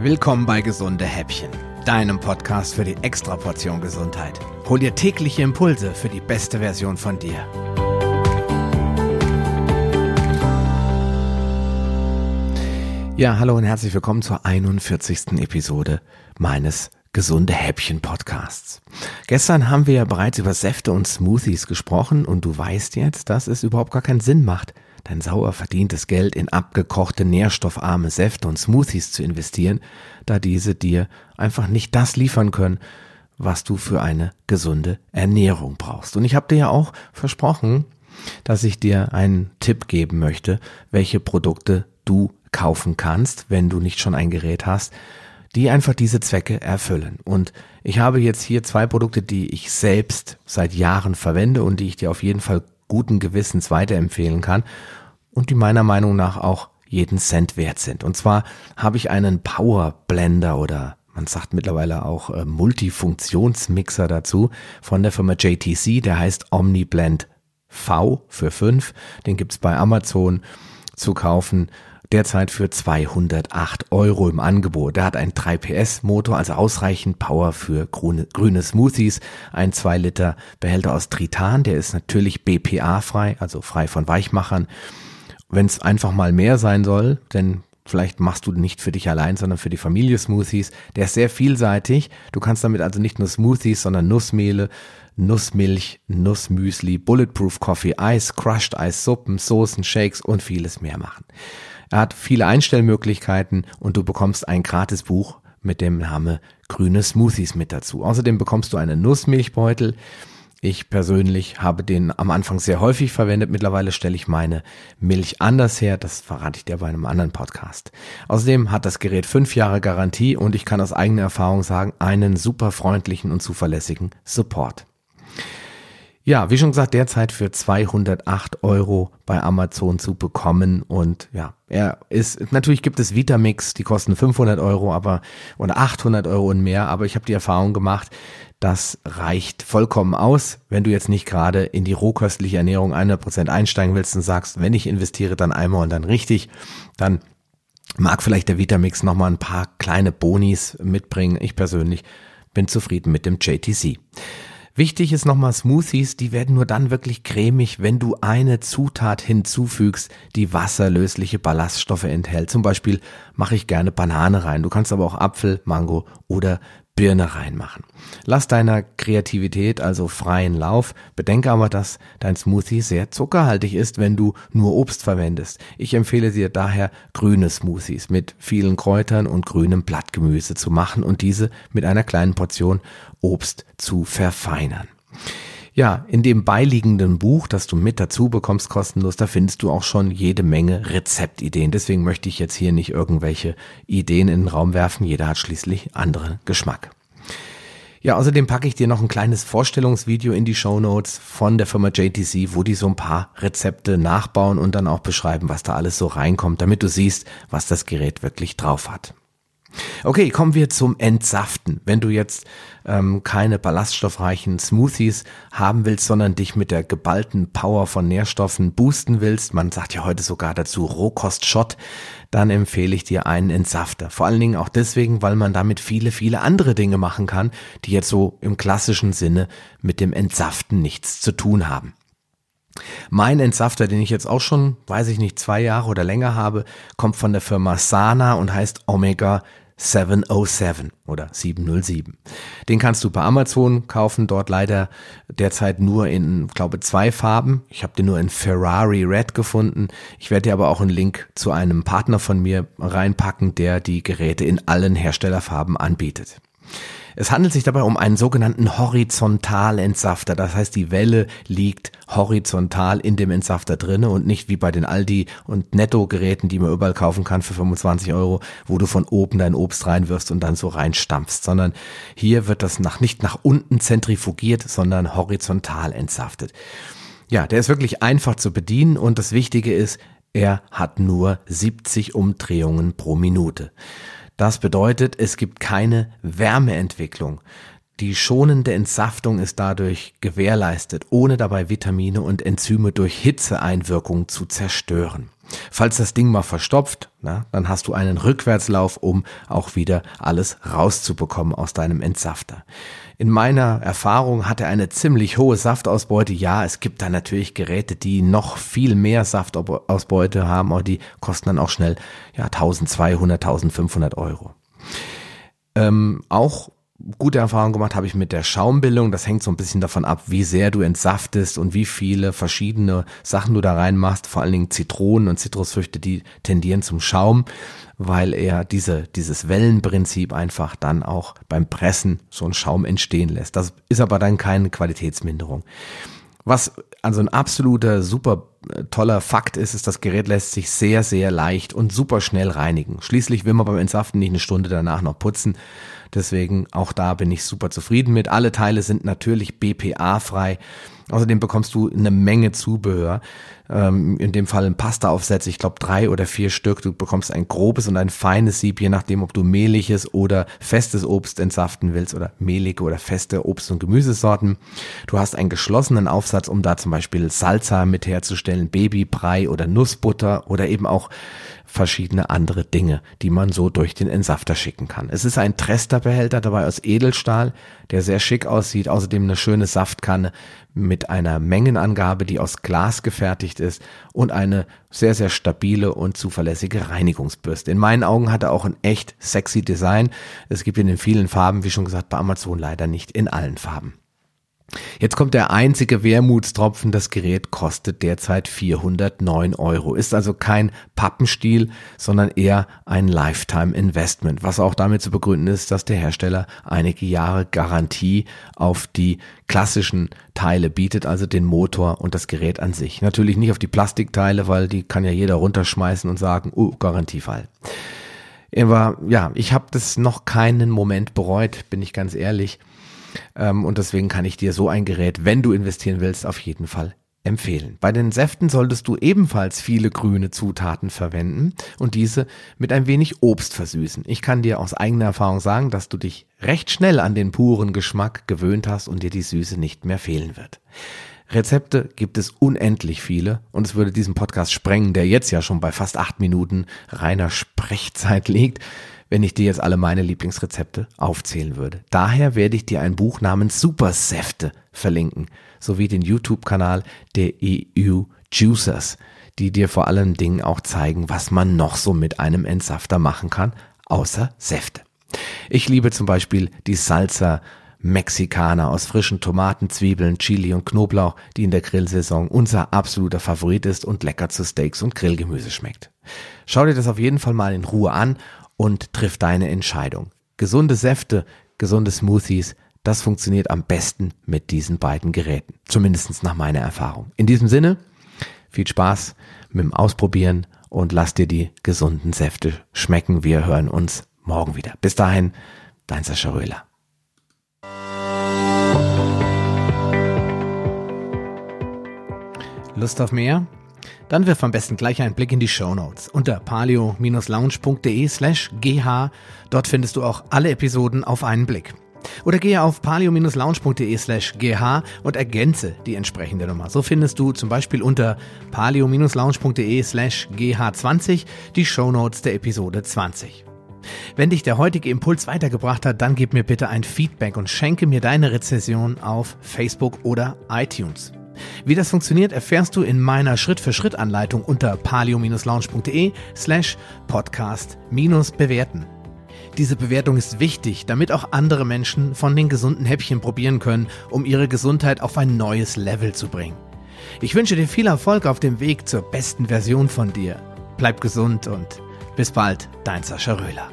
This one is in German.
Willkommen bei Gesunde Häppchen, deinem Podcast für die Extraportion Gesundheit. Hol dir tägliche Impulse für die beste Version von dir. Ja, hallo und herzlich willkommen zur 41. Episode meines Gesunde Häppchen Podcasts. Gestern haben wir ja bereits über Säfte und Smoothies gesprochen und du weißt jetzt, dass es überhaupt gar keinen Sinn macht, dein sauer verdientes Geld in abgekochte, nährstoffarme Säfte und Smoothies zu investieren, da diese dir einfach nicht das liefern können, was du für eine gesunde Ernährung brauchst. Und ich habe dir ja auch versprochen, dass ich dir einen Tipp geben möchte, welche Produkte du kaufen kannst, wenn du nicht schon ein Gerät hast, die einfach diese Zwecke erfüllen. Und ich habe jetzt hier zwei Produkte, die ich selbst seit Jahren verwende und die ich dir auf jeden Fall guten Gewissens weiterempfehlen kann und die meiner Meinung nach auch jeden Cent wert sind. Und zwar habe ich einen Power Blender oder man sagt mittlerweile auch äh, Multifunktionsmixer dazu von der Firma JTC, der heißt OmniBlend V für 5. Den gibt's bei Amazon zu kaufen derzeit für 208 Euro im Angebot. Der hat einen 3 PS Motor, also ausreichend Power für grüne, grüne Smoothies. Ein 2 Liter Behälter aus Tritan, der ist natürlich BPA frei, also frei von Weichmachern. Wenn es einfach mal mehr sein soll, denn Vielleicht machst du nicht für dich allein, sondern für die Familie Smoothies. Der ist sehr vielseitig. Du kannst damit also nicht nur Smoothies, sondern Nussmehle, Nussmilch, Nussmüsli, Bulletproof Coffee, Eis, Crushed Eis, Suppen, Soßen, Shakes und vieles mehr machen. Er hat viele Einstellmöglichkeiten und du bekommst ein gratis Buch mit dem Name Grüne Smoothies mit dazu. Außerdem bekommst du einen Nussmilchbeutel. Ich persönlich habe den am Anfang sehr häufig verwendet. Mittlerweile stelle ich meine Milch anders her. Das verrate ich dir bei einem anderen Podcast. Außerdem hat das Gerät fünf Jahre Garantie und ich kann aus eigener Erfahrung sagen, einen super freundlichen und zuverlässigen Support. Ja, wie schon gesagt, derzeit für 208 Euro bei Amazon zu bekommen. Und ja, er ist, natürlich gibt es Vitamix, die kosten 500 Euro, aber, oder 800 Euro und mehr. Aber ich habe die Erfahrung gemacht, das reicht vollkommen aus, wenn du jetzt nicht gerade in die rohköstliche Ernährung 100% einsteigen willst und sagst, wenn ich investiere, dann einmal und dann richtig, dann mag vielleicht der Vitamix nochmal ein paar kleine Bonis mitbringen. Ich persönlich bin zufrieden mit dem JTC. Wichtig ist nochmal Smoothies, die werden nur dann wirklich cremig, wenn du eine Zutat hinzufügst, die wasserlösliche Ballaststoffe enthält. Zum Beispiel mache ich gerne Banane rein. Du kannst aber auch Apfel, Mango oder Birne reinmachen. Lass deiner Kreativität also freien Lauf. Bedenke aber, dass dein Smoothie sehr zuckerhaltig ist, wenn du nur Obst verwendest. Ich empfehle dir daher, grüne Smoothies mit vielen Kräutern und grünem Blattgemüse zu machen und diese mit einer kleinen Portion Obst zu verfeinern. Ja, in dem beiliegenden Buch, das du mit dazu bekommst, kostenlos, da findest du auch schon jede Menge Rezeptideen. Deswegen möchte ich jetzt hier nicht irgendwelche Ideen in den Raum werfen. Jeder hat schließlich anderen Geschmack. Ja, außerdem packe ich dir noch ein kleines Vorstellungsvideo in die Show Notes von der Firma JTC, wo die so ein paar Rezepte nachbauen und dann auch beschreiben, was da alles so reinkommt, damit du siehst, was das Gerät wirklich drauf hat. Okay, kommen wir zum Entsaften. Wenn du jetzt ähm, keine ballaststoffreichen Smoothies haben willst, sondern dich mit der geballten Power von Nährstoffen boosten willst, man sagt ja heute sogar dazu Rohkost-Shot, dann empfehle ich dir einen Entsafter. Vor allen Dingen auch deswegen, weil man damit viele, viele andere Dinge machen kann, die jetzt so im klassischen Sinne mit dem Entsaften nichts zu tun haben. Mein Entsafter, den ich jetzt auch schon, weiß ich nicht, zwei Jahre oder länger habe, kommt von der Firma Sana und heißt Omega 707 oder 707. Den kannst du bei Amazon kaufen, dort leider derzeit nur in, glaube zwei Farben. Ich habe den nur in Ferrari Red gefunden. Ich werde dir aber auch einen Link zu einem Partner von mir reinpacken, der die Geräte in allen Herstellerfarben anbietet. Es handelt sich dabei um einen sogenannten Horizontalentsafter. Das heißt, die Welle liegt horizontal in dem Entsafter drinne und nicht wie bei den Aldi und Netto-Geräten, die man überall kaufen kann für 25 Euro, wo du von oben dein Obst reinwirfst und dann so reinstampfst, sondern hier wird das nach, nicht nach unten zentrifugiert, sondern horizontal entsaftet. Ja, der ist wirklich einfach zu bedienen und das Wichtige ist, er hat nur 70 Umdrehungen pro Minute. Das bedeutet, es gibt keine Wärmeentwicklung. Die schonende Entsaftung ist dadurch gewährleistet, ohne dabei Vitamine und Enzyme durch Hitzeeinwirkung zu zerstören. Falls das Ding mal verstopft, na, dann hast du einen Rückwärtslauf, um auch wieder alles rauszubekommen aus deinem Entsafter. In meiner Erfahrung hat er eine ziemlich hohe Saftausbeute. Ja, es gibt da natürlich Geräte, die noch viel mehr Saftausbeute haben, aber die kosten dann auch schnell ja 1200, 1500 Euro. Ähm, auch gute Erfahrung gemacht habe ich mit der Schaumbildung. Das hängt so ein bisschen davon ab, wie sehr du entsaftest und wie viele verschiedene Sachen du da reinmachst. Vor allen Dingen Zitronen und Zitrusfrüchte, die tendieren zum Schaum, weil er diese, dieses Wellenprinzip einfach dann auch beim Pressen so einen Schaum entstehen lässt. Das ist aber dann keine Qualitätsminderung. Was also ein absoluter super toller Fakt ist, ist, das Gerät lässt sich sehr, sehr leicht und super schnell reinigen. Schließlich will man beim Entsaften nicht eine Stunde danach noch putzen. Deswegen auch da bin ich super zufrieden mit. Alle Teile sind natürlich BPA-frei. Außerdem bekommst du eine Menge Zubehör. Ähm, in dem Fall ein Pasta-Aufsätze, ich glaube drei oder vier Stück. Du bekommst ein grobes und ein feines Sieb, je nachdem, ob du mehliges oder festes Obst entsaften willst oder mehlige oder feste Obst- und Gemüsesorten. Du hast einen geschlossenen Aufsatz, um da zum Beispiel Salsa mit herzustellen, Babybrei oder Nussbutter oder eben auch verschiedene andere Dinge, die man so durch den Entsafter schicken kann. Es ist ein Tresterbehälter dabei aus Edelstahl, der sehr schick aussieht. Außerdem eine schöne Saftkanne mit einer Mengenangabe, die aus Glas gefertigt ist und eine sehr, sehr stabile und zuverlässige Reinigungsbürste. In meinen Augen hat er auch ein echt sexy Design. Es gibt ihn in vielen Farben, wie schon gesagt, bei Amazon leider nicht in allen Farben. Jetzt kommt der einzige Wermutstropfen. Das Gerät kostet derzeit 409 Euro. Ist also kein Pappenstiel, sondern eher ein Lifetime Investment. Was auch damit zu begründen ist, dass der Hersteller einige Jahre Garantie auf die klassischen Teile bietet, also den Motor und das Gerät an sich. Natürlich nicht auf die Plastikteile, weil die kann ja jeder runterschmeißen und sagen, oh, Garantiefall. Aber ja, ich habe das noch keinen Moment bereut, bin ich ganz ehrlich. Ähm, und deswegen kann ich dir so ein Gerät, wenn du investieren willst, auf jeden Fall empfehlen. Bei den Säften solltest du ebenfalls viele grüne Zutaten verwenden und diese mit ein wenig Obst versüßen. Ich kann dir aus eigener Erfahrung sagen, dass du dich recht schnell an den puren Geschmack gewöhnt hast und dir die Süße nicht mehr fehlen wird. Rezepte gibt es unendlich viele und es würde diesen Podcast sprengen, der jetzt ja schon bei fast acht Minuten reiner Sprechzeit liegt wenn ich dir jetzt alle meine Lieblingsrezepte aufzählen würde. Daher werde ich dir ein Buch namens Supersäfte verlinken, sowie den YouTube-Kanal der EU Juicers, die dir vor allen Dingen auch zeigen, was man noch so mit einem Entsafter machen kann, außer Säfte. Ich liebe zum Beispiel die Salsa Mexikaner aus frischen Tomaten, Zwiebeln, Chili und Knoblauch, die in der Grillsaison unser absoluter Favorit ist und lecker zu Steaks und Grillgemüse schmeckt. Schau dir das auf jeden Fall mal in Ruhe an und triff deine Entscheidung. Gesunde Säfte, gesunde Smoothies, das funktioniert am besten mit diesen beiden Geräten. Zumindest nach meiner Erfahrung. In diesem Sinne, viel Spaß mit dem Ausprobieren und lass dir die gesunden Säfte schmecken. Wir hören uns morgen wieder. Bis dahin, dein Sascha Röhler. Lust auf mehr? Dann wirf am besten gleich einen Blick in die Show Notes unter palio-lounge.de slash gh. Dort findest du auch alle Episoden auf einen Blick. Oder gehe auf palio-lounge.de slash gh und ergänze die entsprechende Nummer. So findest du zum Beispiel unter palio-lounge.de slash gh20 die Show Notes der Episode 20. Wenn dich der heutige Impuls weitergebracht hat, dann gib mir bitte ein Feedback und schenke mir deine Rezession auf Facebook oder iTunes. Wie das funktioniert, erfährst du in meiner Schritt-für-Schritt-Anleitung unter palio-lounge.de slash podcast-bewerten. Diese Bewertung ist wichtig, damit auch andere Menschen von den gesunden Häppchen probieren können, um ihre Gesundheit auf ein neues Level zu bringen. Ich wünsche dir viel Erfolg auf dem Weg zur besten Version von dir. Bleib gesund und bis bald, dein Sascha Röhler.